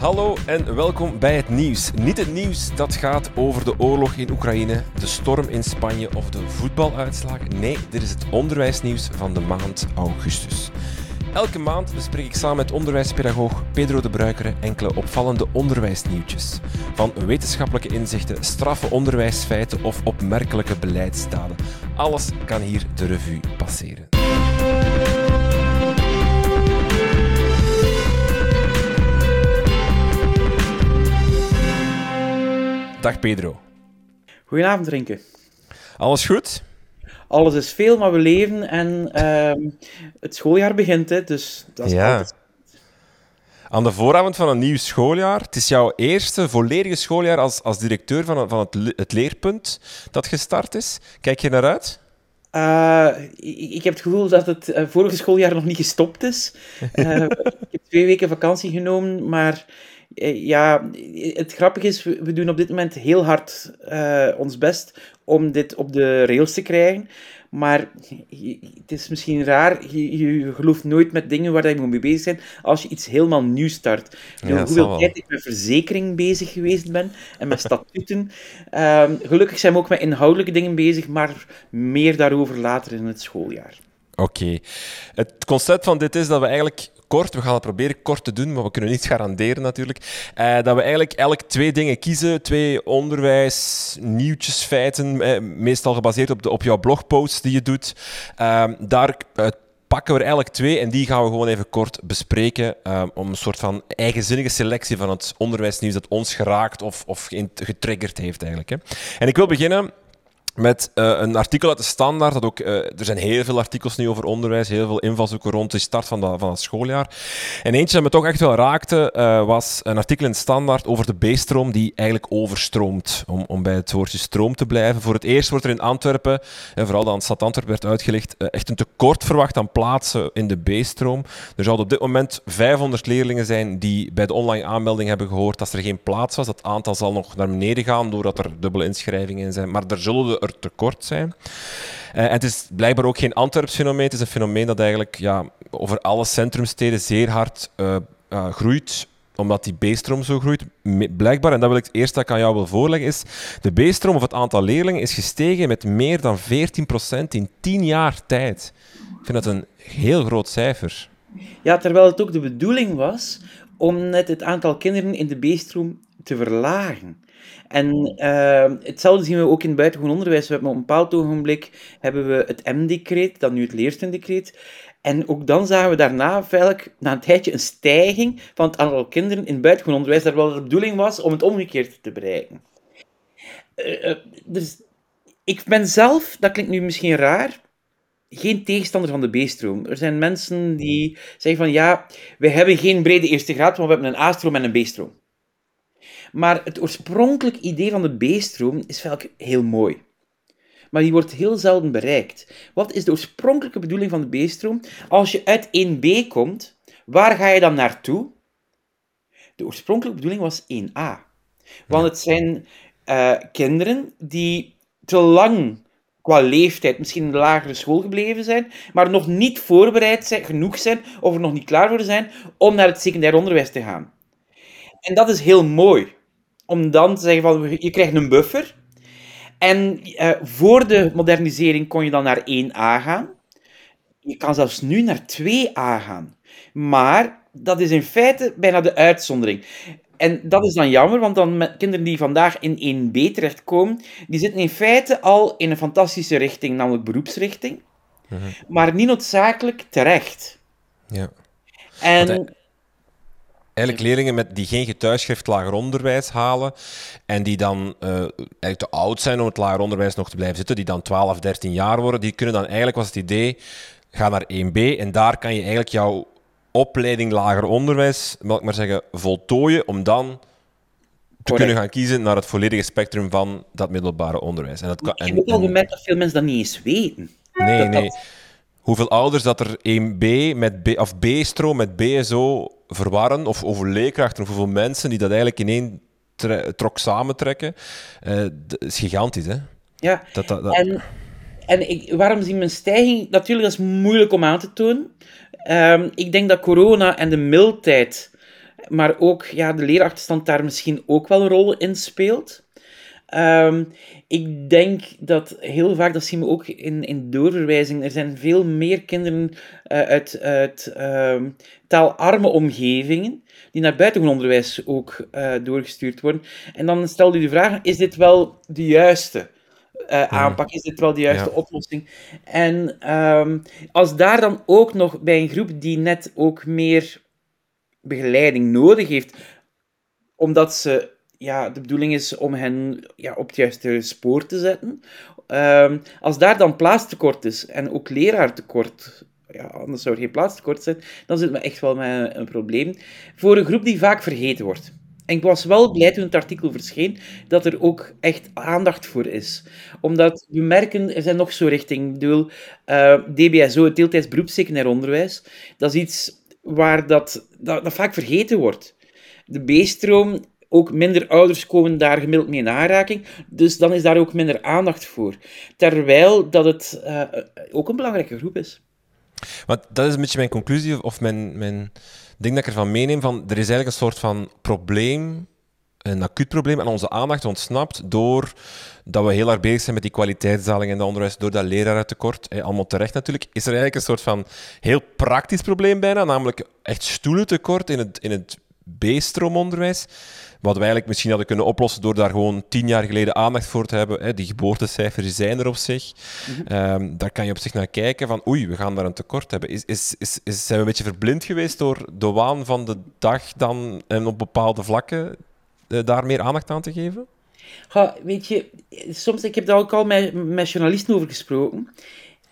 Hallo en welkom bij het nieuws. Niet het nieuws dat gaat over de oorlog in Oekraïne, de storm in Spanje of de voetbaluitslagen. Nee, dit is het onderwijsnieuws van de maand augustus. Elke maand bespreek ik samen met onderwijspedagoog Pedro de Bruikere enkele opvallende onderwijsnieuwtjes. Van wetenschappelijke inzichten, straffe onderwijsfeiten of opmerkelijke beleidsdaden. Alles kan hier de revue passeren. Dag Pedro. Goedenavond, Rinke. Alles goed? Alles is veel, maar we leven en ehm, het schooljaar begint, hè, dus dat is Ja. altijd... Aan de vooravond van een nieuw schooljaar. Het is jouw eerste volledige schooljaar als, als directeur van, van het, le- het leerpunt dat gestart is. Kijk je naar uit? Eh, ik, ik heb het gevoel dat het eh, vorige schooljaar nog niet gestopt is. Eh, ik heb twee weken vakantie genomen, maar ja, het grappige is, we, doen op dit moment heel hard eh, ons best om dit op de rails te krijgen. Maar het is misschien raar, je, je gelooft nooit met dingen waar je mee bezig bent als je iets helemaal nieuw start. Ja, hoeveel tijd ik met verzekering bezig geweest ben en met statuten. Ehm, gelukkig zijn we ook met inhoudelijke dingen bezig, maar meer daarover later in het schooljaar. Oké. Het concept van dit is dat we eigenlijk kort, we gaan het proberen kort te doen, maar we kunnen niet garanderen natuurlijk, eh, dat we eigenlijk elk twee dingen kiezen, twee onderwijs, feiten, eh, meestal gebaseerd op, de, op jouw blogposts die je doet. Ehm, daar eh, pakken we eigenlijk twee en die gaan we gewoon even kort bespreken ehm, om een soort van eigenzinnige selectie van het onderwijsnieuws dat ons geraakt of, of getriggerd heeft eigenlijk. Hè. En ik wil beginnen met eh, een artikel uit de Standaard. Dat ook, eh, er zijn heel veel artikels nu over onderwijs, heel veel invalshoeken rond de start van, van het schooljaar. En eentje dat me toch echt wel raakte, eh, was een artikel in de Standaard over de B-stroom die eigenlijk overstroomt. Om, om bij het woordje stroom te blijven. Voor het eerst wordt er in Antwerpen, en vooral de stad Antwerpen werd uitgelegd, echt een tekort verwacht aan plaatsen in de B-stroom. Er zouden op dit moment 500 leerlingen zijn die bij de online aanmelding hebben gehoord dat er geen plaats was. Dat aantal zal nog naar beneden gaan doordat er dubbele inschrijvingen in zijn. Maar er zullen er tekort zijn. Eh, en het is blijkbaar ook geen Antwerps fenomeen. Het is een fenomeen dat eigenlijk ja, over alle centrumsteden zeer hard eh, groeit omdat die B-stroom zo groeit, blijkbaar, en dat wil ik het eerst dat ik aan jou wil voorleggen, is de B-stroom of het aantal leerlingen is gestegen met meer dan 14% in 10 jaar tijd. Ik vind dat een heel groot cijfer. Ja, terwijl het ook de bedoeling was om net het aantal kinderen in de B-stroom te verlagen. En eh, hetzelfde zien we ook in het buitengewoon onderwijs. We hebben op een bepaald ogenblik hebben we het M-decreet, dan nu het leerstundecreet. En ook dan zagen we daarna na een tijdje, een stijging van het aantal kinderen in het buitengewoon onderwijs, terwijl de bedoeling was om het omgekeerde te bereiken. Eh, eh, dus ik ben zelf, dat klinkt nu misschien raar, geen tegenstander van de B-stroom. Er zijn mensen die zeggen van ja, we hebben geen brede eerste graad, maar we hebben een A-stroom en een B-stroom. Maar het oorspronkelijk idee van de B-stroom is vaak heel mooi. Maar die wordt heel zelden bereikt. Wat is de oorspronkelijke bedoeling van de B-stroom? Als je uit 1B komt, waar ga je dan naartoe? De oorspronkelijke bedoeling was 1A. Want het zijn eh, kinderen die te lang qua leeftijd misschien in de lagere school gebleven zijn, maar nog niet voorbereid zijn, genoeg zijn, of er nog niet klaar voor zijn, om naar het secundair onderwijs te gaan. En dat is heel mooi. Om dan te zeggen van, je krijgt een buffer. En eh, voor de modernisering kon je dan naar 1A gaan. Je kan zelfs nu naar 2A gaan. Maar dat is in feite bijna de uitzondering. En dat is dan jammer, want dan met kinderen die vandaag in 1B terechtkomen, die zitten in feite al in een fantastische richting, namelijk beroepsrichting, maar niet noodzakelijk terecht. Ja. En Eigenlijk leerlingen met, die geen getuigschrift lager onderwijs halen en die dan eh, eigenlijk te oud zijn om het lager onderwijs nog te blijven zitten, die dan 12, 13 jaar worden, die kunnen dan eigenlijk, was het idee, ga naar 1B en daar kan je eigenlijk jouw opleiding lager onderwijs, mag ik maar zeggen, voltooien om dan te Correct. kunnen gaan kiezen naar het volledige spectrum van dat middelbare onderwijs. En dat kan, ik en- heb ook al gemerkt dat veel mensen dat niet eens weten. Nee, dat nee. dat- Hoeveel ouders dat er 1B met B, of B-stroom met BSO verwarren, of over leerkrachten, of hoeveel mensen die dat eigenlijk in één trok samentrekken, dat is gigantisch, hè? Ja, Dat, dat, dat- En, en ik, waarom zien we een stijging? Natuurlijk, dat is moeilijk om aan te tonen. Ehm, ik denk dat corona en de mildheid maar ook ja, de leerachterstand daar misschien ook wel een rol in speelt. Ehm, ik denk dat heel vaak, dat zien we ook in, in doorverwijzing, er zijn veel meer kinderen uh, uit, uit uh, taalarme omgevingen die naar buitengewoon onderwijs ook uh, doorgestuurd worden. En dan stelt u de vraag, is dit wel de juiste uh, aanpak? Is dit wel de juiste ja. oplossing? En um, als daar dan ook nog bij een groep die net ook meer begeleiding nodig heeft, omdat ze ja, de bedoeling is om hen ja, op het juiste spoor te zetten. Um, als daar dan plaatstekort is en ook leraartekort, ja, anders zou er geen plaatstekort zijn, dan zit we echt wel met een probleem. Voor een groep die vaak vergeten wordt. En ik was wel blij toen het artikel verscheen dat er ook echt aandacht voor is. Omdat we merken, er zijn nog zo richting. Ik bedoel, uh, DBSO, het deeltijds beroepssecundair onderwijs, dat is iets waar dat, dat, dat vaak vergeten wordt. De B-stroom ook minder ouders komen daar gemiddeld mee in aanraking. Dus dan is daar ook minder aandacht voor. Terwijl dat het uh, ook een belangrijke groep is. Want dat is een beetje mijn conclusie, of mijn, mijn ding dat ik ervan meeneem. Van, er is eigenlijk een soort van probleem, een acuut probleem, aan onze aandacht ontsnapt door dat we heel erg bezig zijn met die kwaliteitsdaling in het onderwijs, door dat lerarentekort, eh, allemaal terecht natuurlijk, is er eigenlijk een soort van heel praktisch probleem bijna, namelijk echt stoelentekort in het, in het B-stroomonderwijs. Wat we eigenlijk misschien hadden kunnen oplossen door daar gewoon tien jaar geleden aandacht voor te hebben. Hè. Die geboortecijfers zijn er op zich. Mhm. um, daar kan je op zich naar kijken van oei, we gaan daar een tekort hebben. Is, is, is, is, zijn we een beetje verblind geweest door de waan van de dag dan en op bepaalde vlakken uh, daar meer aandacht aan te geven? Ja, weet je, soms, ik heb daar ook al met, met journalisten over gesproken.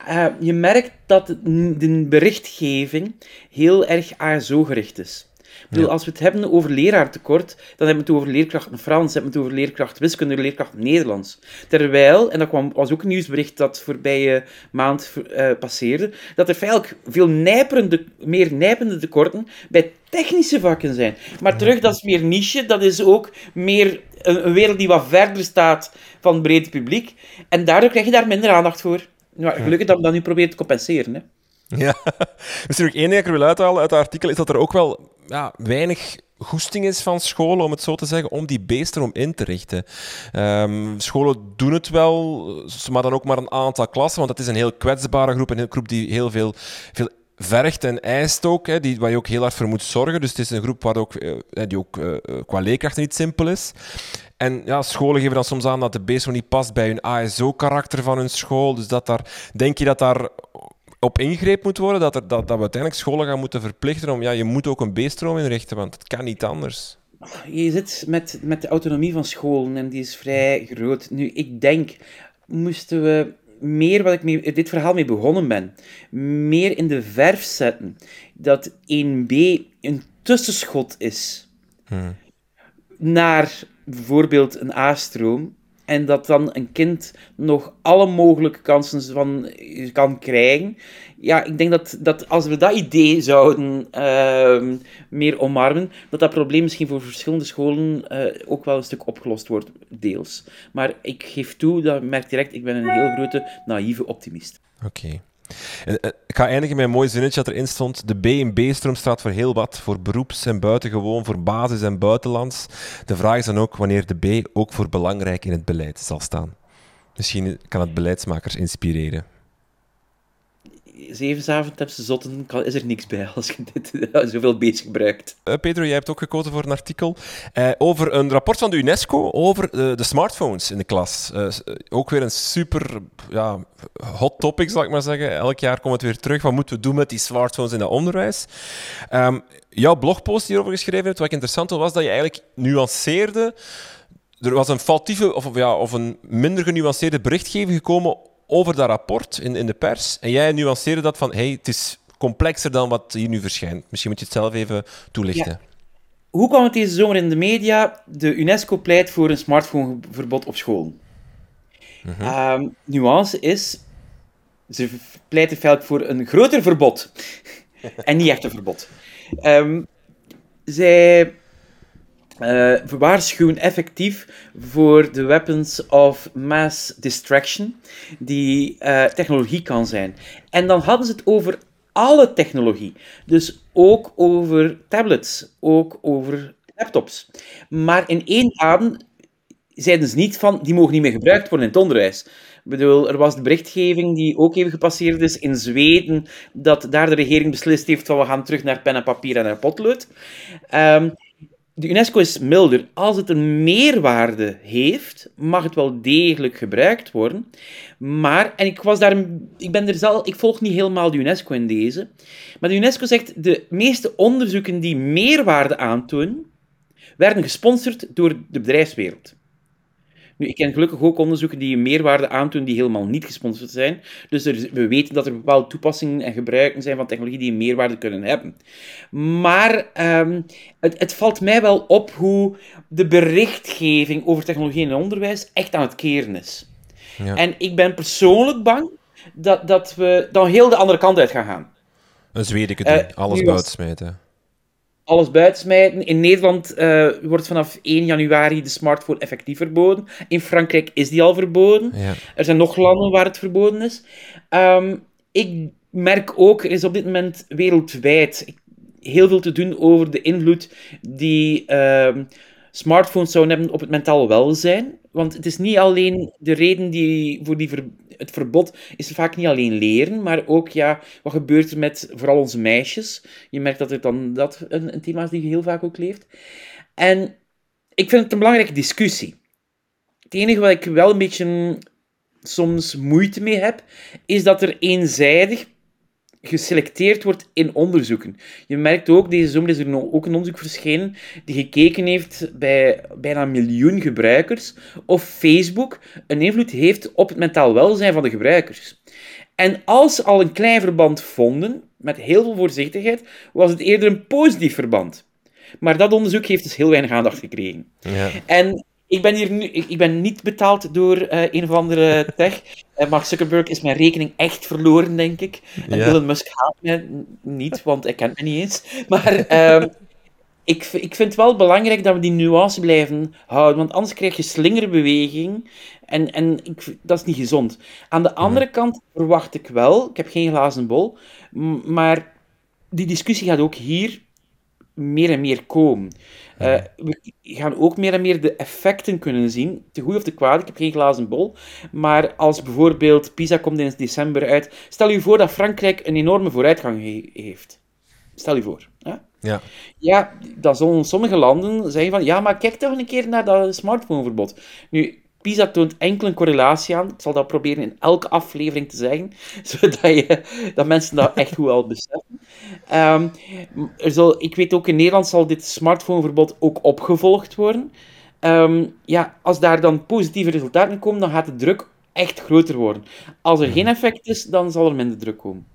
Uh, je merkt dat de berichtgeving heel erg ASO-gericht is. Bedoel, Als we het hebben over leraartekort, dan hebben we het over leerkrachten Frans, hebben we het over leerkracht wiskunde, leerkracht Nederlands. Terwijl, en dat kwam, was ook een nieuwsbericht dat voorbije maand uh, passeerde, dat er eigenlijk veel nijperende, meer nijpende tekorten bij technische vakken zijn. Maar terug, dat is meer niche, dat is ook meer een, een wereld die wat verder staat van het brede publiek. En daardoor krijg je daar minder aandacht voor. Nou, gelukkig dat we dat nu proberen te compenseren. Hè. Ja, misschien ook één ding dat ik wil uithalen uit het artikel, is dat er ook wel ja, weinig goesting is van scholen, om het zo te zeggen, om die beesterom in te richten. Um, scholen doen het wel, maar dan ook maar een aantal klassen, want het is een heel kwetsbare groep, een groep die heel veel, veel vergt en eist ook, hè, die, waar je ook heel hard voor moet zorgen. Dus het is een groep waar ook, uh, die ook uh, qua leerkrachten niet simpel is. En ja, scholen geven dan soms aan dat de BSO niet past bij hun ASO-karakter van hun school. Dus dat daar, denk je dat daar op ingreep moet worden, dat, er, dat, dat we uiteindelijk scholen gaan moeten verplichten om, ja, je moet ook een B-stroom inrichten, want het kan niet anders. Je zit met, met de autonomie van scholen en die is vrij groot. Nu, ik denk, moesten we meer, wat ik mee, dit verhaal mee begonnen ben, meer in de verf zetten dat 1B een tussenschot is hmm. naar bijvoorbeeld een A-stroom, en dat dan een kind nog alle mogelijke kansen van kan krijgen. Ja, ik denk dat, dat als we dat idee zouden uh, meer omarmen, dat dat probleem misschien voor verschillende scholen uh, ook wel een stuk opgelost wordt, deels. Maar ik geef toe, dat merk direct, ik ben een heel grote naïeve optimist. Oké. Eh, ik ga eindigen met een mooi zinnetje dat erin stond. De B in B-stroom staat voor heel wat. Voor beroeps en buitengewoon, voor basis en buitenlands. De vraag is dan ook wanneer de B ook voor belangrijk in het beleid zal staan. Misschien kan het beleidsmakers inspireren zeven zaventemse zotten is er niks bij als je dit zoveel bezig gebruikt. Uh, Pedro, jij hebt ook gekozen voor een artikel uh, over een rapport van de UNESCO over de smartphones in de klas. ook weer een super ja, hot topic, zal ik maar zeggen. Elk jaar komt het weer terug. Wat moeten we doen met die smartphones in het onderwijs? Um, jouw blogpost hierover geschreven hebt, wat interessant was, dat je eigenlijk nuanceerde er was een foutieve of, ja, of een minder genuanceerde berichtgeving gekomen over dat rapport in, in de pers. En jij nuanceerde dat van, hey, het is complexer dan wat hier nu verschijnt. Misschien moet je het zelf even toelichten. Hoe kwam het deze zomer in de media? De UNESCO pleit voor een smartphoneverbod op school. Mm nuance is, ze pleiten fel voor een groter verbod. en niet echt een verbod. Um, zij uh, waarschuwen effectief voor de weapons of mass distraction die uh, technologie kan zijn. En dan hadden ze het over alle technologie. Dus ook over tablets, ook over laptops. Maar in één adem zeiden ze niet van, die mogen niet meer gebruikt worden in het onderwijs. Ik bedoel, er was de berichtgeving die ook even gepasseerd is in Zweden, dat daar de regering beslist heeft van we gaan terug naar pen en papier en naar potlood. Um, de UNESCO is milder. Als het een meerwaarde heeft, mag het wel degelijk gebruikt worden. Maar, en ik, was daar, ik, ben er zelf, ik volg niet helemaal de UNESCO in deze, maar de UNESCO zegt de meeste onderzoeken die meerwaarde aantonen, werden gesponsord door de bedrijfswereld. Nu, ik ken gelukkig ook onderzoeken die een meerwaarde aantonen die helemaal niet gesponsord zijn. Dus er, we weten dat er bepaalde toepassingen en gebruiken zijn van technologie die een meerwaarde kunnen hebben. Maar um, het, het, valt mij wel op hoe de berichtgeving over technologie in het onderwijs echt aan het keren is. Ja. En ik ben persoonlijk bang dat, dat we dan heel de andere kant uit gaan gaan. Een Zweden uh, alles buitensmijten alles buitensmijten. In Nederland uh, wordt vanaf 1 januari de smartphone effectief verboden. In Frankrijk is die al verboden. Ja. Er zijn nog landen waar het verboden is. Um, ik merk ook, er is op dit moment wereldwijd heel veel te doen over de invloed die uh, smartphones zouden hebben op het mentaal welzijn. Want het is niet alleen de reden die, voor die het verbod is vaak niet alleen leren, maar ook ja, wat gebeurt er met vooral onze meisjes. Je merkt dat het dan dat een, een thema is die heel vaak ook leeft. En ik vind het een belangrijke discussie. Het enige wat ik wel een beetje soms moeite mee heb, is dat er eenzijdig geselecteerd wordt in onderzoeken. Je merkt ook, deze zomer is er ook een onderzoek verschenen die gekeken heeft bij bijna een miljoen gebruikers of Facebook een invloed heeft op het mentaal welzijn van de gebruikers. En als ze al een klein verband vonden, met heel veel voorzichtigheid, was het eerder een positief verband. Maar dat onderzoek heeft dus heel weinig aandacht gekregen. Ja. En ik ben hier nu, ik, ben niet betaald door uh, een of andere tech. Uh, Mark Zuckerberg is mijn rekening echt verloren, denk ik. En Elon Musk haat mij niet, want hij kent me niet eens. Maar uh, ik, ik vind het wel belangrijk dat we die nuance blijven houden, want anders krijg je slingerbeweging en, en ik, dat is niet gezond. Aan de andere kant verwacht ik wel, ik heb geen glazen bol, maar die discussie gaat ook hier meer en meer komen. Uh, we gaan ook meer en meer de effecten kunnen zien, te goed of te kwaad, ik heb geen glazen bol, maar als bijvoorbeeld PISA komt in december uit, stel je voor dat Frankrijk een enorme vooruitgang heeft. Stel je voor. Hè? Ja. ja, dan zullen sommige landen zeggen van, ja, maar kijk toch een keer naar dat smartphoneverbod. Nu, PISA toont enkel een correlatie aan. Ik zal dat proberen in elke aflevering te zeggen, zodat je, dat mensen dat echt goed al beseffen. Um, er zal, ik weet ook, in Nederland zal dit smartphoneverbod ook opgevolgd worden. Um, ja, als daar dan positieve resultaten komen, dan gaat de druk echt groter worden. Als er geen effect is, dan zal er minder druk komen.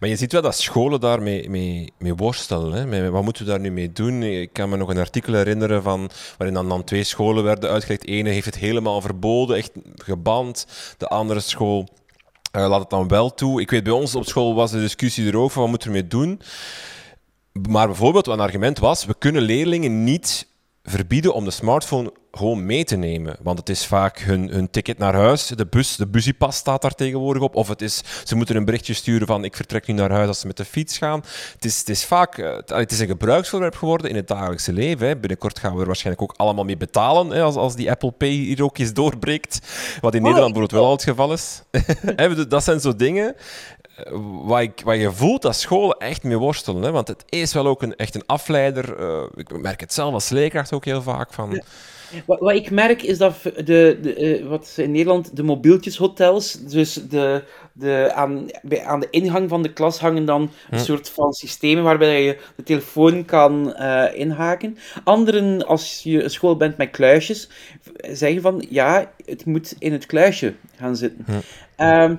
Maar je ziet wel dat scholen daarmee mee, mee worstelen. Hè? wat moeten we daar nu mee doen? Ik kan me nog een artikel herinneren van, waarin dan, twee scholen werden uitgelegd. Ene heeft het helemaal verboden, echt geband. De andere school uh, laat het dan wel toe. Ik weet, bij ons op school was de discussie erover, wat moeten we ermee doen? Maar bijvoorbeeld, een argument was, we kunnen leerlingen niet verbieden om de smartphone gewoon mee te nemen. Want het is vaak hun, hun ticket naar huis. De bus, de busiepas staat daar tegenwoordig op. Of het is, ze moeten een berichtje sturen van ik vertrek nu naar huis als ze met de fiets gaan. Het is, het is vaak uh, het is een gebruiksvoorwerp geworden in het dagelijkse leven. Hè. Binnenkort gaan we er waarschijnlijk ook allemaal mee betalen hè, als, als die Apple Pay hier ook eens doorbreekt. Wat in Nederland bijvoorbeeld wel al het geval is. dat zijn zo dingen wat, ik, wat je voelt dat scholen echt mee worstelen. Hè? Want het is wel ook een, echt een afleider. Uh, ik merk het zelf als leerkracht ook heel vaak van. Wat, wat, ik merk is dat de, de, uh, wat in Nederland de mobieltjeshotels, dus de, de, aan, bij, aan de ingang van de klas hangen dan een hm. soort van systemen waarbij je de telefoon kan uh, inhaken. Anderen, als je een school bent met kluisjes, zeggen van ja, het moet in het kluisje gaan zitten. Hm. Um,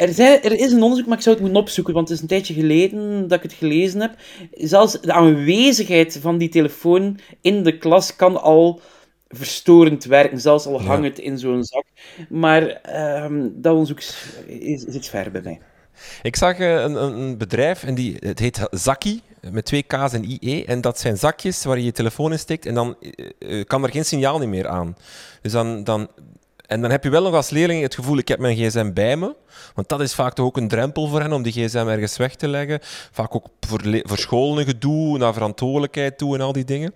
er, zijn, er, is een onderzoek, maar ik zou het moeten opzoeken, want het is een tijdje geleden dat ik het gelezen heb. Zelfs de aanwezigheid van die telefoon in de klas kan al verstorend werken, zelfs al hangt het in zo'n zak. Maar um, dat onderzoek is, is, ver bij mij. Ik zag uh, een, een, bedrijf, en die, het heet Zaki, met twee K's en IE. En dat zijn zakjes waar je je telefoon in steekt en dan uh, kan er geen signaal meer aan. Dus dan, dan En dan heb je wel nog als leerling het gevoel, ik heb mijn gsm bij me. Want dat is vaak toch ook een drempel voor hen om die gsm ergens weg te leggen. Vaak ook voor, voor school een gedoe, naar verantwoordelijkheid toe en al die dingen.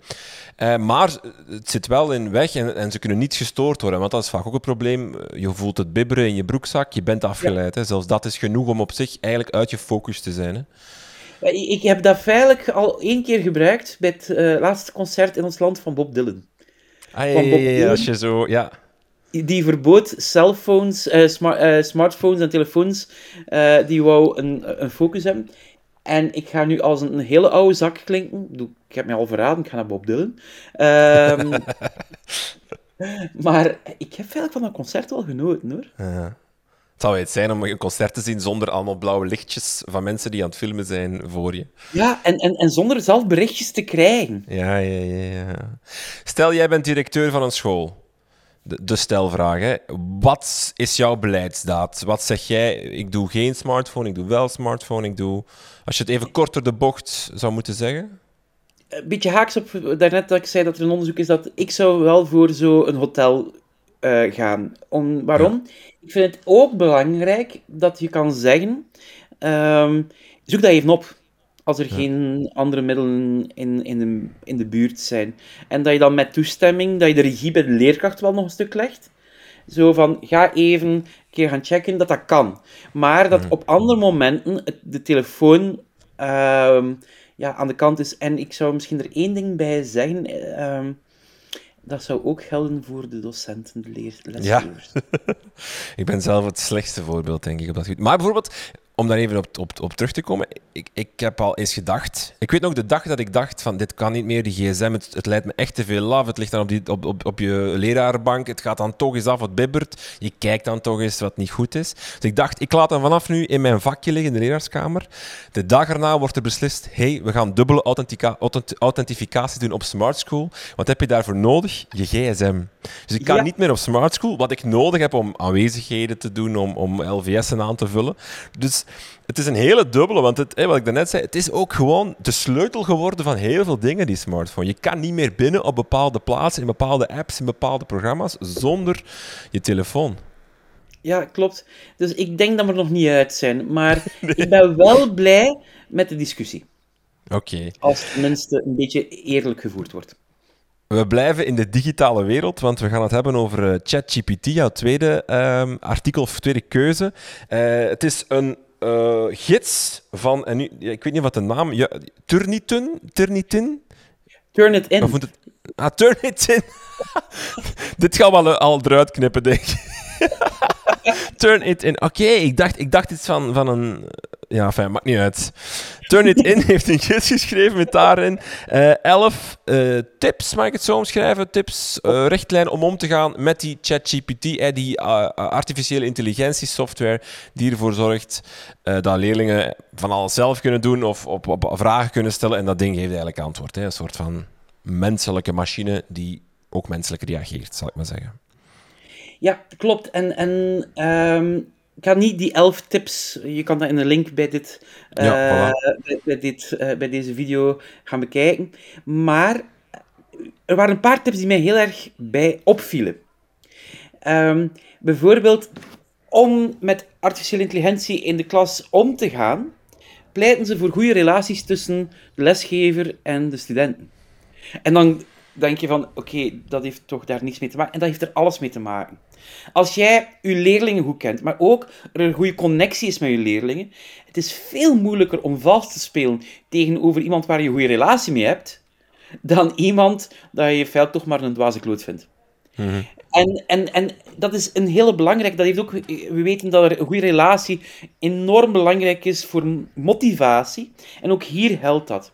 Uh, maar het zit wel in weg en, en, ze kunnen niet gestoord worden. Want dat is vaak ook een probleem. Je voelt het bibberen in je broekzak, je bent afgeleid. Hè. Zelfs dat is genoeg om op zich eigenlijk uit je focus te zijn. Hè. Ik heb dat feitelijk al één keer gebruikt bij het uh, laatste concert in ons land van Bob Dylan. Ah, ja, ja, ja, als je zo, ja. Die verbood cellphones, uh, smart, uh, smartphones en telefoons, die wou een, een focus hebben. En ik ga nu als een, hele oude zak klinken. Ik heb me al verraden, ik ga naar Bob Dylan. Um, maar ik heb eigenlijk van dat concert wel genoten, hoor. Ja. Het zou het zijn om een concert te zien zonder allemaal blauwe lichtjes van mensen die aan het filmen zijn voor je. Ja, en, en, en zonder zelf berichtjes te krijgen. Ja, ja, ja, ja. Stel, jij bent directeur van een school. De, de stelvraag, hè. Wat is jouw beleidsdaad? Wat zeg jij? Ik doe geen smartphone, ik doe wel smartphone, ik doe... Als je het even korter de bocht zou moeten zeggen? Een beetje haaks op daarnet dat ik zei dat er een onderzoek is dat ik zou wel voor zo'n hotel uh, gaan. Om, waarom? Ik vind het ook belangrijk dat je kan zeggen: um, zoek dat even op. Als er geen andere middelen in, in, de, in de buurt zijn. En dat je dan met toestemming, dat je de regie bij de leerkracht wel nog een stuk legt. Zo van, ga even een keer gaan checken, dat dat kan. Maar dat op andere momenten de telefoon uh, ja, aan de kant is. En ik zou misschien er één ding bij zeggen. Uh, dat zou ook gelden voor de docenten, de. Ja. ik ben zelf het slechtste voorbeeld, denk ik, op dat gebied. Maar bijvoorbeeld, om daar even op, op, op terug te komen, ik, ik heb al eens gedacht... Ik weet nog de dag dat ik dacht van, dit kan niet meer, die gsm, het, het leidt me echt te veel af. Het ligt dan op, die, op, op, op je lerarenbank, het gaat dan toch eens af, het bibbert. Je kijkt dan toch eens wat niet goed is. Dus ik dacht, ik laat hem vanaf nu in mijn vakje liggen in de leraarskamer. De dag erna wordt er beslist, hey, we gaan dubbele authentificatie doen op Smart School. Wat heb je daarvoor nodig? Je gsm. Dus ik kan niet meer op Smart School, wat ik nodig heb om aanwezigheden te doen, om, om LVS'en aan te vullen. Dus het is een hele dubbele, want het, wat ik daarnet zei, het is ook gewoon de sleutel geworden van heel veel dingen, die smartphone. Je kan niet meer binnen op bepaalde plaatsen, in bepaalde apps, in bepaalde programma's, zonder je telefoon. Ja, klopt. Dus ik denk dat we er nog niet uit zijn. Maar ik ben wel blij met de discussie. Oké. Als het tenminste een beetje eerlijk gevoerd wordt. We blijven in de digitale wereld, want we gaan het hebben over uh, ChatGPT, jouw tweede um, artikel of tweede keuze. Uh, het is een uh, gids van, en nu, ik weet niet wat de naam, ja, Turnitin? Turnitin? Turn it in. Het, ah, turn it in. Dit gaan we al, al eruit knippen, denk ik. turn it in. Oké, ik, dacht, ik dacht iets van, van een ja, fijn, maakt niet uit. Turn It In heeft een gids geschreven met daarin uh, elf uh, tips, mag ik het zo omschrijven? Tips, uh, richtlijnen om om te gaan met die ChatGPT, die artificiële intelligentiesoftware die ervoor zorgt dat leerlingen van alles zelf kunnen doen of op, op, vragen kunnen stellen. En dat ding geeft eigenlijk antwoord. Hè? Een soort van menselijke machine die ook menselijk reageert, zal ik maar zeggen. Ja, klopt. En, en um, ik ga niet die elf tips, je kan dat in de link bij, dit, uh, bij, dit, uh, bij deze video gaan bekijken. Maar er waren een paar tips die mij heel erg bij opvielen. Um, bijvoorbeeld, om met artificiële intelligentie in de klas om te gaan, pleiten ze voor goede relaties tussen de lesgever en de studenten. En dan denk je van, oké, dat heeft toch daar niets mee te maken. En dat heeft er alles mee te maken. Als jij je leerlingen goed kent, maar ook er een goede connectie is met je leerlingen, het is veel moeilijker om vals te spelen tegenover iemand waar je een goede relatie mee hebt, dan iemand dat je feitelijk toch maar een dwaze kloot vindt. Mhm. En, en, en dat is een hele belangrijk. Dat heeft ook, we weten dat er een goede relatie enorm belangrijk is voor motivatie. En ook hier helpt dat.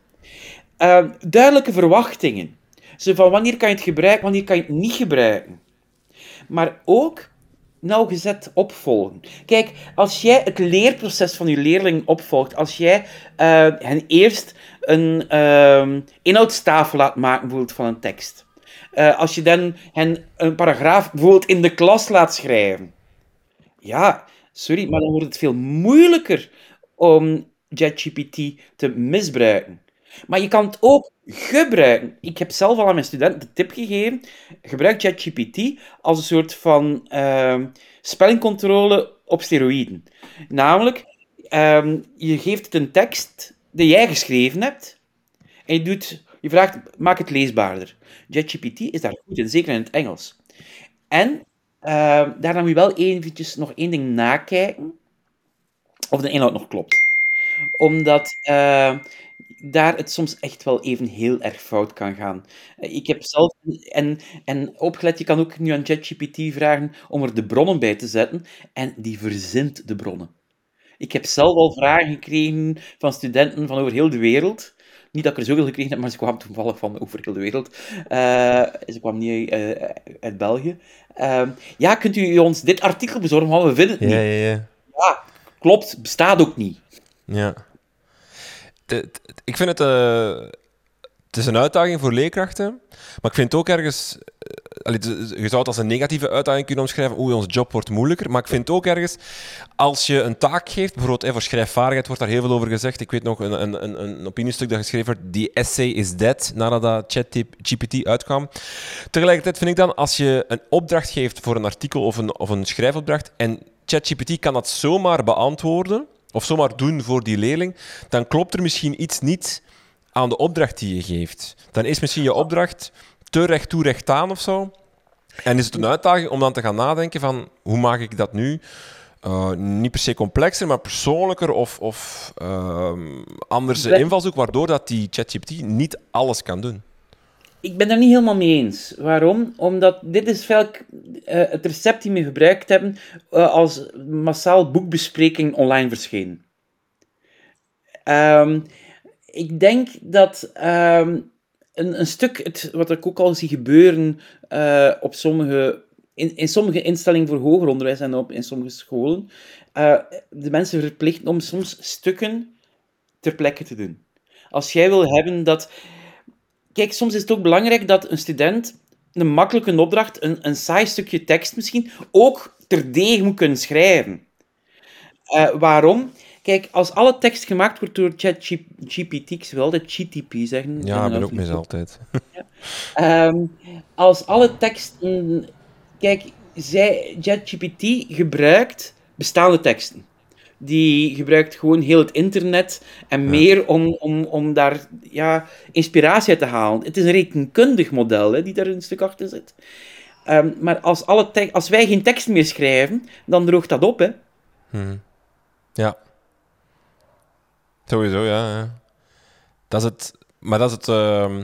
Uh, duidelijke verwachtingen. Zo van wanneer kan je het gebruiken, wanneer kan je het niet gebruiken. Maar ook nauwgezet opvolgen. Kijk, als jij het leerproces van je leerling opvolgt, als jij uh, hen eerst een uh, inhoudstafel laat maken, van een tekst, uh, als je dan hen een paragraaf bijvoorbeeld in de klas laat schrijven, ja, sorry, maar dan wordt het veel moeilijker om ChatGPT te misbruiken. Maar je kan het ook gebruiken. Ik heb zelf al aan mijn studenten de tip gegeven: gebruik ChatGPT als een soort van uh, spellingcontrole op steroïden. Namelijk, uh, je geeft het een tekst die jij geschreven hebt en je, doet, je vraagt: maak het leesbaarder. ChatGPT is daar goed in, zeker in het Engels. En uh, daar dan moet je wel eventjes nog één ding nakijken of de inhoud nog klopt. Omdat daar het soms echt wel even heel erg fout kan gaan. Ik heb zelf, en, en opgelet, je kan ook nu aan ChatGPT vragen om er de bronnen bij te zetten, en die verzint de bronnen. Ik heb zelf al vragen gekregen van studenten van over heel de wereld. Niet dat ik er zoveel gekregen heb, maar ze kwamen toevallig van over heel de wereld. Uh, ze kwamen niet uh, uit België. Uh, ja, kunt u ons dit artikel bezorgen? Want we vinden het niet. Ja, ja, ja. ja klopt, bestaat ook niet. Ja ik vind het... Uh, het is een uitdaging voor leerkrachten, maar ik vind het ook ergens... Uh, je zou het als een negatieve uitdaging kunnen omschrijven. Oeh, onze job wordt moeilijker. Maar ik vind ook ergens... Als je een taak geeft, bijvoorbeeld eh, voor schrijfvaardigheid wordt daar heel veel over gezegd. Ik weet nog een, een, een opiniestuk dat geschreven werd. Die essay is dead, nadat dat ChatGPT uitkwam. Tegelijkertijd vind ik dan, als je een opdracht geeft voor een artikel of een, of een schrijfopdracht en ChatGPT kan dat zomaar beantwoorden of zomaar doen voor die leerling, dan klopt er misschien iets niet aan de opdracht die je geeft. Dan is misschien je opdracht te recht toe recht aan of zo. En is het een uitdaging om dan te gaan nadenken van hoe maak ik dat nu uh, niet per se complexer, maar persoonlijker of, of uh, anders invalshoek, waardoor dat die ChatGPT niet alles kan doen. Ik ben daar niet helemaal mee eens. Waarom? Omdat dit is vaak uh, het recept die we gebruikt hebben uh, als massaal boekbespreking online verscheen. Um, ik denk dat um, een, een stuk, het, wat ik ook al zie gebeuren uh, op sommige, in, in sommige instellingen voor hoger onderwijs en op, in sommige scholen, de mensen verplichten om soms stukken ter plekke te doen. Als jij wil hebben dat kijk, soms is het ook belangrijk dat een student een makkelijke opdracht, een, een saai stukje tekst misschien, ook terdege moet kunnen schrijven. Uh, waarom? Kijk, als alle tekst gemaakt wordt door ChatGPT, ik wil altijd GTP zeggen. Ja, ik ben ook mis altijd. Ja. Um, als alle teksten... Kijk, ChatGPT gebruikt bestaande teksten die gebruikt gewoon heel het internet en meer om, om, om daar ja, inspiratie uit te halen. Het is een rekenkundig model hè, die daar een stuk achter zit. Um, maar als, alle als wij geen tekst meer schrijven, dan droogt dat op. Hè. Hmm. Ja. Sowieso, ja, ja. Dat is het. Maar dat is het. Uh...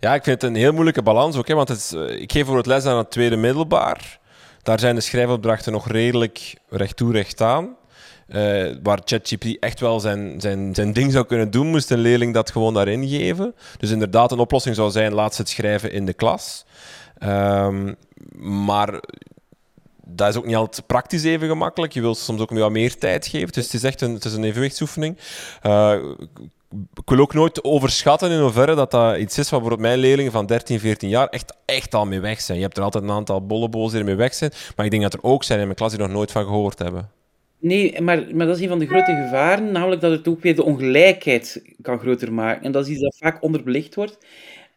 Ja, ik vind het een heel moeilijke balans ook. Hè, want het is, uh, ik geef voor het les aan het tweede middelbaar. Daar zijn de schrijfopdrachten nog redelijk recht toe, recht aan. Uh, waar ChatGPT echt wel zijn, zijn, zijn ding zou kunnen doen, moest een leerling dat gewoon daarin geven. Dus inderdaad, een oplossing zou zijn: laat ze het schrijven in de klas. Um, maar dat is ook niet altijd praktisch even gemakkelijk. Je wilt soms ook wat meer tijd geven. Dus het is echt een, het is een evenwichtsoefening. Uh, ik wil ook nooit overschatten in hoeverre dat dat iets is waar mijn leerlingen van 13, 14 jaar echt, echt al mee weg zijn. Je hebt er altijd een aantal bolleboos die er mee weg zijn. Maar ik denk dat er ook zijn in mijn klas die nog nooit van gehoord hebben. Nee, maar, maar dat is een van de grote gevaren, namelijk dat het ook weer de ongelijkheid kan groter maken. En dat is iets dat vaak onderbelicht wordt.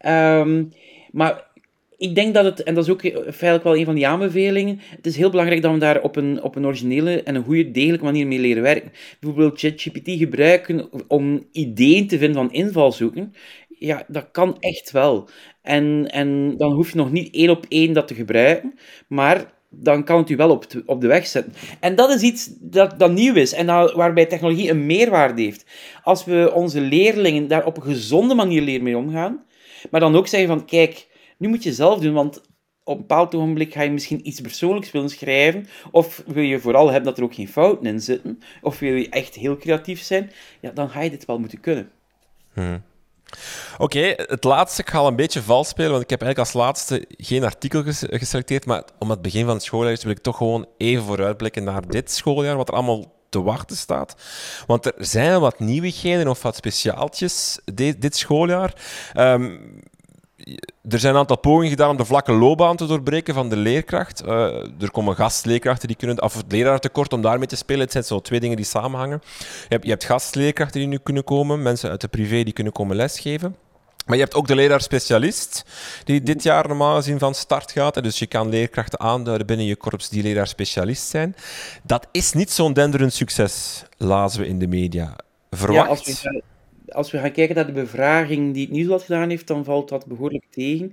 Um, maar ik denk dat het, en dat is ook feitelijk wel een van die aanbevelingen, het is heel belangrijk dat we daar op een, op een originele en een goede, degelijke manier mee leren werken. Bijvoorbeeld ChatGPT gebruiken om ideeën te vinden van invalshoeken. Ja, dat kan echt wel. En, en dan hoef je nog niet één op één dat te gebruiken, maar dan kan het u wel op, op de weg zetten. En dat is iets dat, dat nieuw is en dat, waarbij technologie een meerwaarde heeft. Als we onze leerlingen daar op een gezonde manier leren mee omgaan, maar dan ook zeggen van, kijk, nu moet je zelf doen, want op een bepaald ogenblik ga je misschien iets persoonlijks willen schrijven, of wil je vooral hebben dat er ook geen fouten in zitten, of wil je echt heel creatief zijn, ja, dan ga je dit wel moeten kunnen. Hmm. Oké, het laatste, ik ga al een beetje vals spelen, want ik heb eigenlijk als laatste geen artikel geselecteerd, maar om het begin van het schooljaar is, wil ik toch gewoon even vooruitblikken naar dit schooljaar, wat er allemaal te wachten staat. Want er zijn wat nieuwigheden of wat speciaaltjes dit, dit schooljaar. Um, er zijn een aantal pogingen gedaan om de vlakke loopbaan te doorbreken van de leerkracht. Uh, er komen gastleerkrachten die kunnen, of het leraartekort om daarmee te spelen. Het zijn zo twee dingen die samenhangen. Je hebt, je hebt gastleerkrachten die nu kunnen komen, mensen uit de privé die kunnen komen lesgeven. Maar je hebt ook de leraar-specialist, die dit jaar normaal gezien van start gaat. Dus je kan leerkrachten aanduiden binnen je korps die leraar-specialist zijn. Dat is niet zo'n denderend succes, lazen we in de media. Verwacht... Ja, als, we, gaan kijken naar de bevraging die het nieuws gedaan heeft, dan valt dat behoorlijk tegen.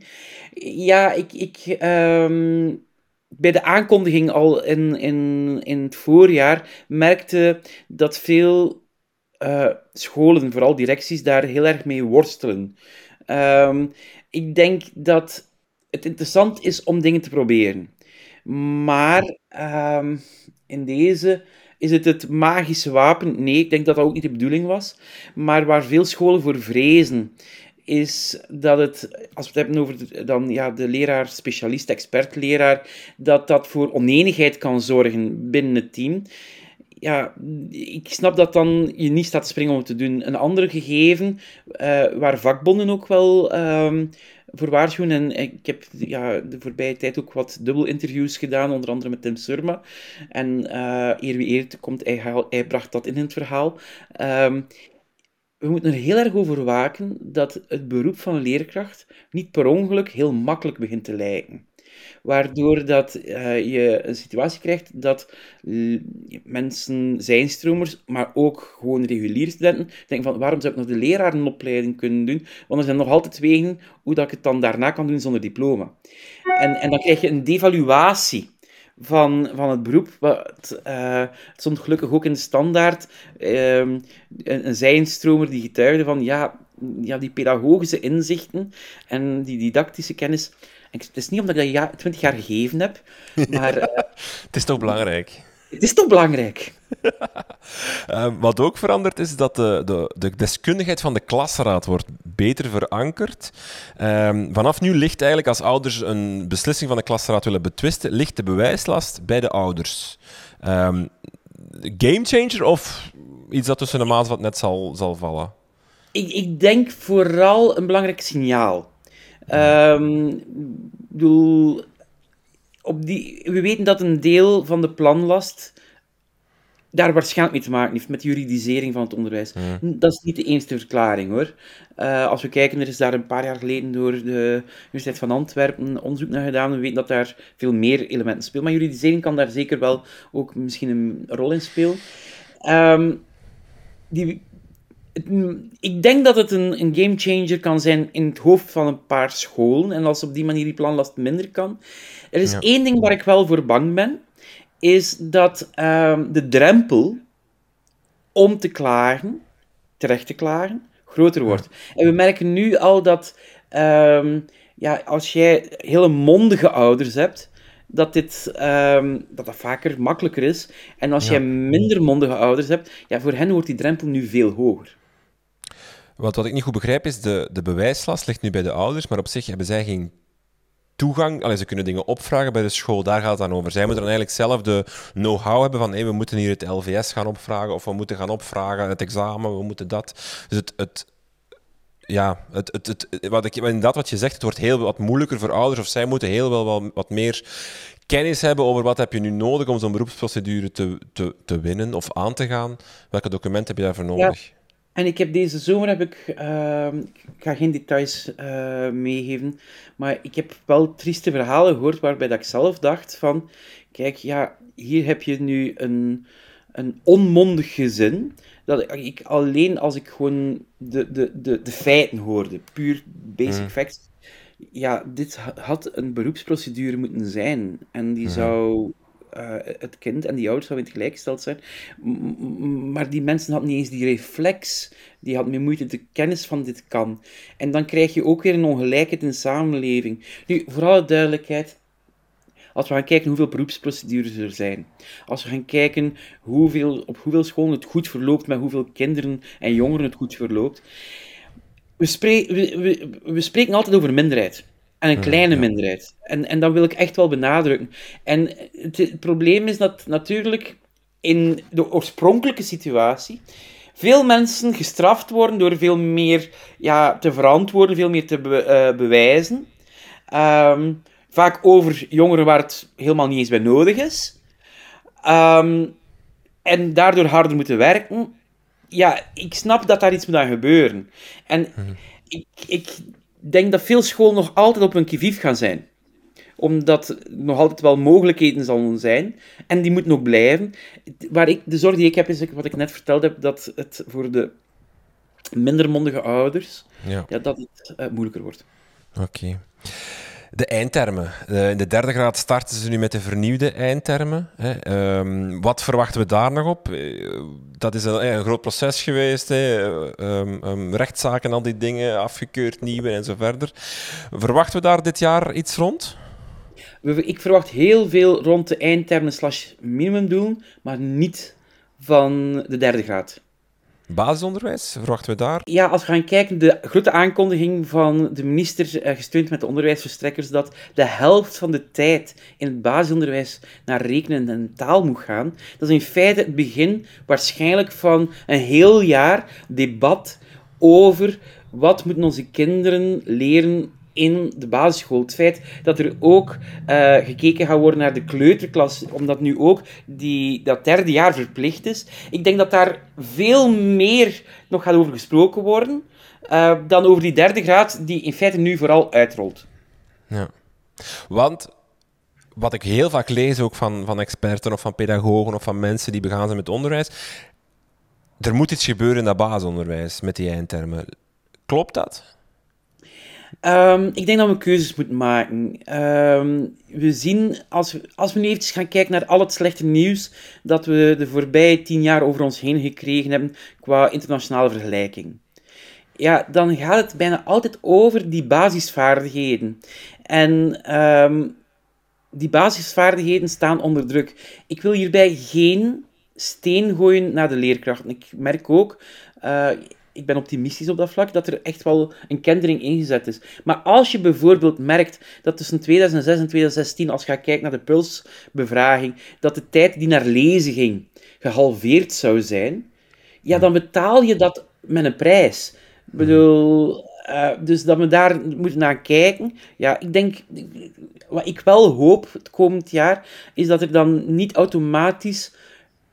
Ja, ik... ik ehm, bij de aankondiging al in, in, in het voorjaar merkte dat veel uh, scholen, vooral directies, daar heel erg mee worstelen. Ehm, ik denk dat het interessant is om dingen te proberen. Maar ehm, in deze is het het magische wapen? Nee, ik denk dat dat ook niet de bedoeling was. Maar waar veel scholen voor vrezen, is dat het, als we het hebben over de, dan, ja, de leraar, specialist, expert-leraar, dat dat voor oneenigheid kan zorgen binnen het team ja, ik snap dat dan je niet staat te springen om het te doen. Een ander gegeven, uh, waar vakbonden ook wel um, voor waarschuwen, en ik heb ja, de voorbije tijd ook wat dubbel interviews gedaan, onder andere met Tim Surma. En uh, eer wie eer komt, hij, hij bracht dat in het verhaal. Um, we moeten er heel erg over waken dat het beroep van leerkracht niet per ongeluk heel makkelijk begint te lijken waardoor dat, uh, je een situatie krijgt dat mensen, zijnstromers, maar ook gewoon reguliere studenten, denken van waarom zou ik nog de lerarenopleiding kunnen doen? Want er zijn nog altijd wegen hoe dat ik het dan daarna kan doen zonder diploma. En, en dan krijg je een devaluatie van, van het beroep. Wat, uh, het stond gelukkig ook in de standaard. Uh, een, een zijnstromer die getuigde van ja, ja, die pedagogische inzichten en die didactische kennis het is niet omdat ik dat 20 jaar gegeven heb, maar... Uh, het is toch belangrijk? Het is toch belangrijk? uh, wat ook verandert is dat de, de, de, deskundigheid van de klasraad wordt beter verankerd. Uh, vanaf nu ligt eigenlijk, als ouders een beslissing van de klasraad willen betwisten, ligt de bewijslast bij de ouders. Um, gamechanger of iets dat tussen de maat wat net zal, zal vallen? Ik, ik denk vooral een belangrijk signaal. Um, bedoel, op die, we weten dat een deel van de planlast daar waarschijnlijk mee te maken heeft met de juridisering van het onderwijs. Dat is niet de enige verklaring hoor. Uh, als we kijken, er is daar een paar jaar geleden door de Universiteit van Antwerpen onderzoek naar gedaan. We weten dat daar veel meer elementen spelen. Maar juridisering kan daar zeker wel ook misschien een rol in spelen. Um, die, ik denk dat het een, een gamechanger kan zijn in het hoofd van een paar scholen. En als op die manier die planlast minder kan. Er is één ding waar ik wel voor bang ben. Is dat ehm, de drempel om te klagen, terecht te klagen, groter wordt. En we merken nu al dat um, ja, als jij hele mondige ouders hebt, dat, dit, um, dat dat vaker makkelijker is. En als ja. jij minder mondige ouders hebt, ja, voor hen wordt die drempel nu veel hoger. Wat, wat ik niet goed begrijp is, de, de bewijslast ligt nu bij de ouders, maar op zich hebben zij geen toegang. Allee, ze kunnen dingen opvragen bij de school, daar gaat het dan over. Zij moeten dan eigenlijk zelf de know-how hebben van hey, we moeten hier het LVS gaan opvragen of we moeten gaan opvragen het examen, we moeten dat. Dus het, het, ja, het, het, het, wat ik, inderdaad wat je zegt, het wordt heel wat moeilijker voor ouders of zij moeten heel wel, wat meer kennis hebben over wat heb je nu nodig om zo'n beroepsprocedure te, te, te winnen of aan te gaan. Welke documenten heb je daarvoor nodig? En ik heb deze zomer, heb ik, uh, ik ga geen details uh, meegeven, maar ik heb wel trieste verhalen gehoord waarbij dat ik zelf dacht van, kijk, ja, hier heb je nu een, een onmondig gezin, dat ik alleen als ik gewoon de, de, de, de feiten hoorde, puur basic mm. facts, ja, dit had een beroepsprocedure moeten zijn. En die mm. zou uh, het kind en die ouders zouden gelijkgesteld zijn. maar die mensen hadden niet eens die reflex, die hadden meer moeite de kennis van dit kan. En dan krijg je ook weer een ongelijkheid in de samenleving. Nu, voor alle duidelijkheid, als we gaan kijken hoeveel beroepsprocedures er zijn, als we gaan kijken hoeveel, op hoeveel scholen het goed verloopt, met hoeveel kinderen en jongeren het goed verloopt, we, we, we spreken altijd over minderheid. En een kleine minderheid. En, en dat wil ik echt wel benadrukken. En het, probleem is dat natuurlijk in de oorspronkelijke situatie veel mensen gestraft worden door veel meer ja, te verantwoorden, veel meer te be- bewijzen. Ehm, vaak over jongeren waar het helemaal niet eens bij nodig is. Ehm, en daardoor harder moeten werken. Ja, ik snap dat daar iets moet aan gebeuren. En Mhm. ik, ik denk dat veel scholen nog altijd op hun kivief gaan zijn. Omdat er nog altijd wel mogelijkheden zullen zijn. En die moeten ook blijven. Waar ik, de zorg die ik heb, is wat ik net verteld heb, dat het voor de minder mondige ouders, Ja, ja, dat het eh, moeilijker wordt. oké. De eindtermen. In de derde graad starten ze nu met de vernieuwde eindtermen. Ehm, wat verwachten we daar nog op? Eh, dat is een, groot proces geweest. Eh, ehm, ehm, rechtszaken, al die dingen, afgekeurd, nieuwe en zo verder. Verwachten we daar dit jaar iets rond? Ik verwacht heel veel rond de eindtermen slash minimumdoelen, maar niet van de derde graad. Basisonderwijs, verwachten we daar? Ja, als we gaan kijken, de grote aankondiging van de minister, eh, gesteund met de onderwijsverstrekkers, dat de helft van de tijd in het basisonderwijs naar rekenen en taal moet gaan, dat is in feite het begin waarschijnlijk van een heel jaar debat over wat moeten onze kinderen leren in de basisschool. Het feit dat er ook eh, gekeken gaat worden naar de kleuterklas, omdat nu ook die, dat derde jaar verplicht is. Ik denk dat daar veel meer nog gaat over gesproken worden eh, dan over die derde graad, die in feite nu vooral uitrolt. Ja. Want wat ik heel vaak lees, ook van, van experten of van pedagogen of van mensen die begaan zijn met onderwijs, er moet iets gebeuren in dat basisonderwijs met die eindtermen. Klopt dat? Ehm, ik denk dat we keuzes moeten maken. Ehm, we zien, als we, als we nu eventjes gaan kijken naar al het slechte nieuws dat we de voorbije tien jaar over ons heen gekregen hebben qua internationale vergelijking. Ja, dan gaat het bijna altijd over die basisvaardigheden. En ehm, die basisvaardigheden staan onder druk. Ik wil hierbij geen steen gooien naar de leerkrachten. Ik merk ook, uh, ik ben optimistisch op dat vlak, dat er echt wel een kentering ingezet is. Maar als je bijvoorbeeld merkt dat tussen 2006 en 2016, als je gaat kijken naar de pulsbevraging, dat de tijd die naar lezen ging gehalveerd zou zijn, ja, dan betaal je dat met een prijs. Ik bedoel, uh, dus dat we daar moeten naar kijken. Ja, ik denk, wat ik wel hoop het komend jaar, is dat er dan niet automatisch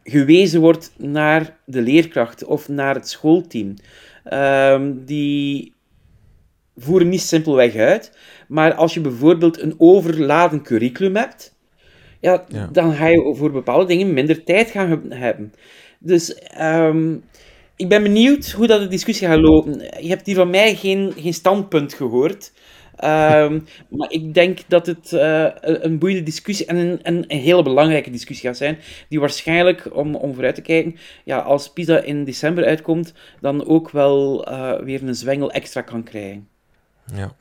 gewezen wordt naar de leerkracht of naar het schoolteam. Uh, die voeren niet simpelweg uit, maar als je bijvoorbeeld een overladen curriculum hebt, ja, ja. dan ga je voor bepaalde dingen minder tijd gaan hebben. Dus um, ik ben benieuwd hoe dat de discussie gaat lopen. Je hebt hier van mij geen, geen standpunt gehoord. Um, maar ik denk dat het uh, een boeiende discussie en een, een, een, hele belangrijke discussie gaat zijn, die waarschijnlijk, om, om vooruit te kijken, ja, als PISA in december uitkomt, dan ook wel uh, weer een zwengel extra kan krijgen. Ja.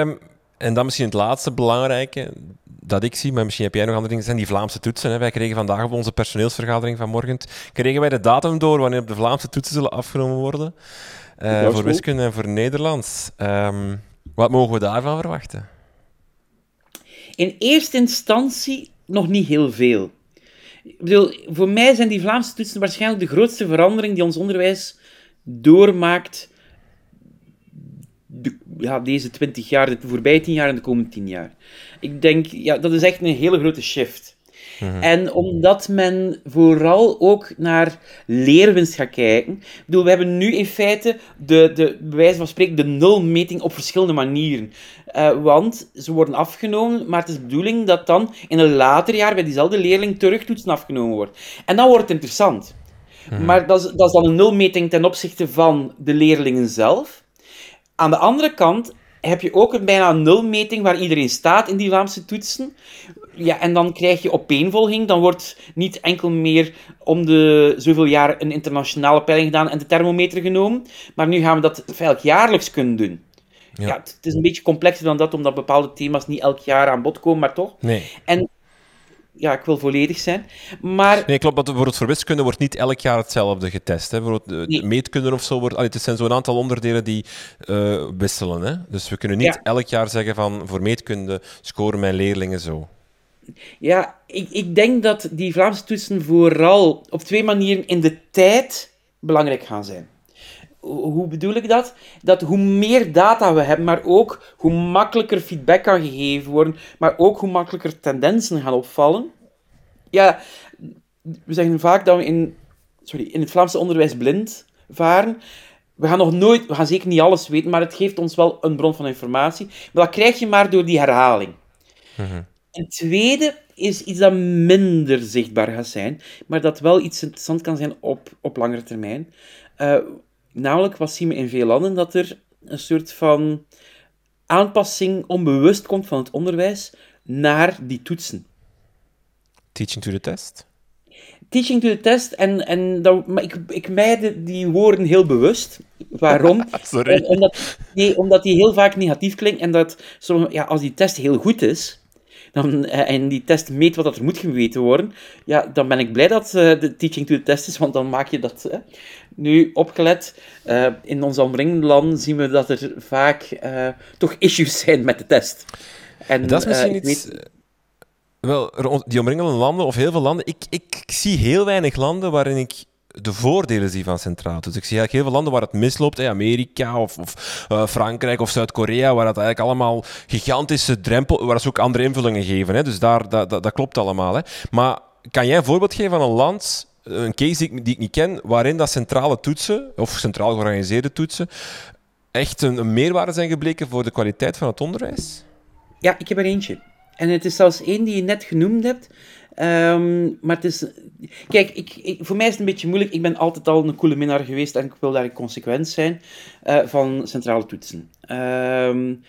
Um, en dan misschien het laatste belangrijke dat ik zie, maar misschien heb jij nog andere dingen, zijn die Vlaamse toetsen. Hè. Wij kregen vandaag op onze personeelsvergadering van morgen, kregen wij de datum door wanneer de Vlaamse toetsen zullen afgenomen worden. Uh, voor wiskunde en voor Nederlands. Um, wat mogen we daarvan verwachten? In eerste instantie nog niet heel veel. Ik bedoel, voor mij zijn die Vlaamse toetsen waarschijnlijk de grootste verandering die ons onderwijs doormaakt de, ja, deze 20 jaar, de voorbije 10 jaar en de komende 10 jaar. Ik denk, ja, dat is echt een hele grote shift. Mm-hmm. En omdat men vooral ook naar leerwinst gaat kijken. Ik bedoel, we hebben nu in feite de, de bij wijze van spreken de nulmeting op verschillende manieren. Uh, want ze worden afgenomen, maar het is de bedoeling dat dan in een later jaar bij diezelfde leerling terugtoetsen afgenomen wordt. En dan wordt het interessant. Mm-hmm. Maar dat is, dat is dan een nulmeting ten opzichte van de leerlingen zelf. Aan de andere kant heb je ook een bijna nulmeting waar iedereen staat in die Vlaamse toetsen. Ja, en dan krijg je opeenvolging. Dan wordt niet enkel meer om de zoveel jaar een internationale peiling gedaan en de thermometer genomen. Maar nu gaan we dat feitelijk jaarlijks kunnen doen. Ja. ja. het is een beetje complexer dan dat, omdat bepaalde thema's niet elk jaar aan bod komen, maar toch. Nee. En ja, ik wil volledig zijn. Maar... Nee, klopt. Bijvoorbeeld voor wiskunde wordt niet elk jaar hetzelfde getest. Hè. Bijvoorbeeld nee. meetkunde of zo wordt... Allee, het zijn zo'n aantal onderdelen die uh, wisselen. Hè. Dus we kunnen niet ja. elk jaar zeggen van voor meetkunde scoren mijn leerlingen zo. Ja, ik, ik denk dat die Vlaamse toetsen vooral op twee manieren in de tijd belangrijk gaan zijn. Hoe bedoel ik dat? Dat hoe meer data we hebben, maar ook hoe makkelijker feedback kan gegeven worden, maar ook hoe makkelijker tendensen gaan opvallen. Ja, we zeggen vaak dat we in, sorry, in het Vlaamse onderwijs blind varen. We gaan nog nooit, we gaan zeker niet alles weten, maar het geeft ons wel een bron van informatie. Maar dat krijg je maar door die herhaling. Mm Een tweede is iets dat minder zichtbaar gaat zijn, maar dat wel iets interessant kan zijn op, op langere termijn. Uh, namelijk, wat zien we in veel landen? Dat er een soort van aanpassing onbewust komt van het onderwijs naar die toetsen. Teaching to the test? Teaching to the test, en, en dat, maar ik, ik meide die woorden heel bewust. Waarom? Sorry. Omdat, nee, omdat die heel vaak negatief klinken en dat ja, als die test heel goed is, dan, eh, en die test meet wat er moet gemeten worden, ja, dan ben ik blij dat uh, de teaching to the test is, want dan maak je dat. Nu, opgelet, uh, in ons omringende landen zien we dat er vaak toch issues zijn met de test. En, dat is misschien iets... Weet... Wel, die omringende landen, of heel veel landen, ik, ik, ik zie heel weinig landen waarin ik de voordelen zie van centraal. Dus ik zie eigenlijk heel veel landen waar het misloopt. Hè, Amerika of, of uh, Frankrijk of Zuid-Korea, waar dat eigenlijk allemaal gigantische drempel... waar ze ook andere invullingen geven. Hè. Dus daar, dat, klopt allemaal. Hè. Maar kan jij een voorbeeld geven van een land, een case die ik, die ik niet ken, waarin dat centrale toetsen, of centraal georganiseerde toetsen, echt een, een meerwaarde zijn gebleken voor de kwaliteit van het onderwijs? Ja, ik heb er eentje. En het is zelfs één die je net genoemd hebt. Um, maar het is... Kijk, ik, ik, voor mij is het een beetje moeilijk. Ik ben altijd al een coole minnaar geweest en ik wil daar consequent zijn uh, van centrale toetsen. Um,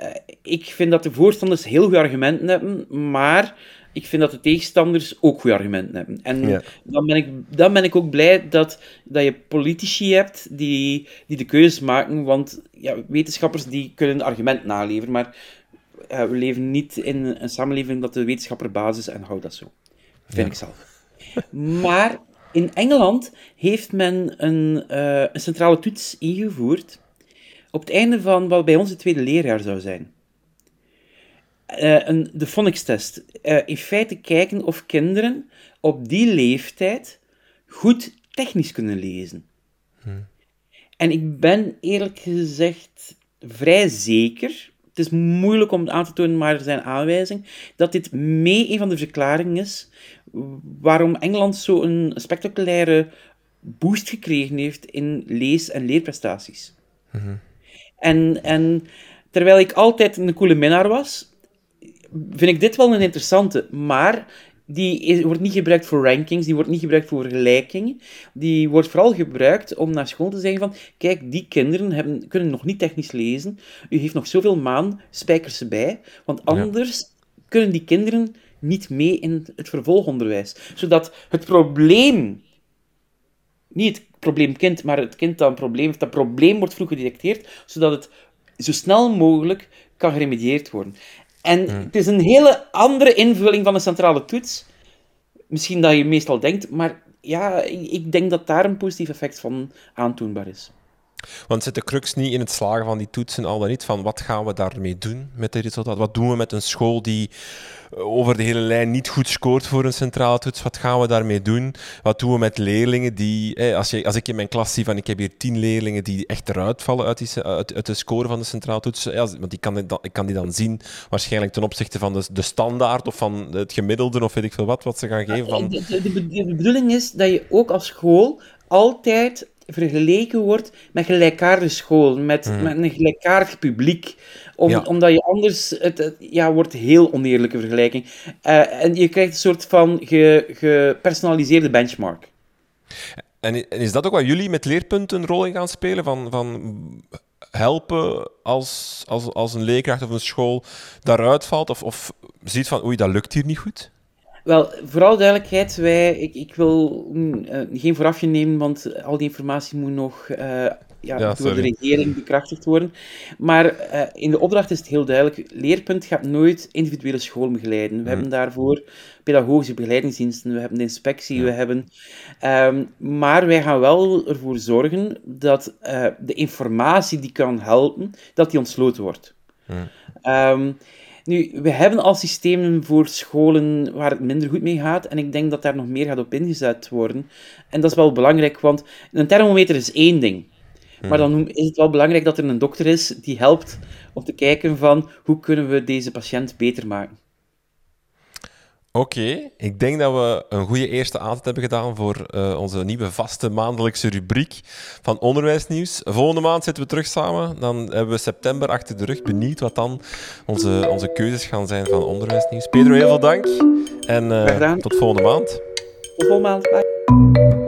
uh, ik vind dat de voorstanders heel goede argumenten hebben, maar ik vind dat de tegenstanders ook goede argumenten hebben. En ja. dan, ben ik, dan ben ik ook blij dat, dat je politici hebt die, die de keuzes maken, want ja, wetenschappers die kunnen argumenten naleveren, maar we leven niet in een samenleving dat de wetenschapper basis en houdt dat zo. Vind ik zelf. Maar in Engeland heeft men een, uh, een centrale toets ingevoerd op het einde van wat bij ons het tweede leerjaar zou zijn. Uh, een, de phonics-test. in feite kijken of kinderen op die leeftijd goed technisch kunnen lezen. Hm. En ik ben eerlijk gezegd vrij zeker het is moeilijk om het aan te tonen, maar er zijn aanwijzingen dat dit mee een van de verklaringen is waarom Engeland zo'n spectaculaire boost gekregen heeft in lees- en leerprestaties. Mhm. en, en terwijl ik altijd een coole minnaar was, vind ik dit wel een interessante. Maar die wordt niet gebruikt voor rankings, die wordt niet gebruikt voor vergelijkingen. Die wordt vooral gebruikt om naar school te zeggen van, kijk, die kinderen hebben, kunnen nog niet technisch lezen, u heeft nog zoveel maan, spijkers erbij, want anders kunnen die kinderen niet mee in het vervolgonderwijs. Zodat het probleem, niet het probleemkind, maar het kind dat een probleem heeft, dat probleem wordt vroeg gedetecteerd, zodat het zo snel mogelijk kan geremedieerd worden. En hmm. het is een hele andere invulling van een centrale toets. Misschien dat je meestal denkt, maar ja, ik denk dat daar een positief effect van aantoonbaar is. Want zit de crux niet in het slagen van die toetsen al dan niet? Van wat gaan we daarmee doen met de resultaten? Wat doen we met een school die eh, over de hele lijn niet goed scoort voor een centrale toets? Wat gaan we daarmee doen? Wat doen we met leerlingen die... als, je, als ik in mijn klas zie van ik heb hier tien leerlingen die echt eruit vallen uit, die, uit, de score van de centrale toets. want die kan, ik kan die dan zien waarschijnlijk ten opzichte van de, de standaard of van het gemiddelde of weet ik veel wat, wat ze gaan geven. Van... De, de, de bedoeling is dat je ook als school altijd vergeleken wordt met gelijkaardige school, met, hmm. met een gelijkaardig publiek. Om, Omdat je anders, het, ja, wordt heel oneerlijke vergelijking. Uh, en je krijgt een soort van ge, gepersonaliseerde benchmark. En, is dat ook wat jullie met leerpunten een rol in gaan spelen? Van, van helpen als, als, als een leerkracht of een school daaruit valt? Of, of ziet van, oei, dat lukt hier niet goed? Wel, vooral duidelijkheid, wij, ik, ik wil uh, geen voorafje nemen, want al die informatie moet nog uh, ja, door de regering bekrachtigd worden. Maar uh, in de opdracht is het heel duidelijk, Leerpunt gaat nooit individuele school begeleiden. We hmm. hebben daarvoor pedagogische begeleidingsdiensten, we hebben de inspectie, we hebben... Um, maar wij gaan wel ervoor zorgen dat de informatie die kan helpen, dat die ontsloten wordt. Um, Nu, we hebben al systemen voor scholen waar het minder goed mee gaat. En ik denk dat daar nog meer gaat op ingezet worden. En dat is wel belangrijk, want een thermometer is één ding. Maar dan is het wel belangrijk dat er een dokter is die helpt om te kijken van hoe kunnen we deze patiënt beter maken. Oké, ik denk dat we een goede eerste aanzet hebben gedaan voor uh, onze nieuwe vaste maandelijkse rubriek van onderwijsnieuws. Volgende maand zitten we terug samen. Dan hebben we september achter de rug. Benieuwd wat dan onze, onze keuzes gaan zijn van onderwijsnieuws. Pedro, heel veel dank. En uh, tot volgende maand. Tot volgende maand. Bye.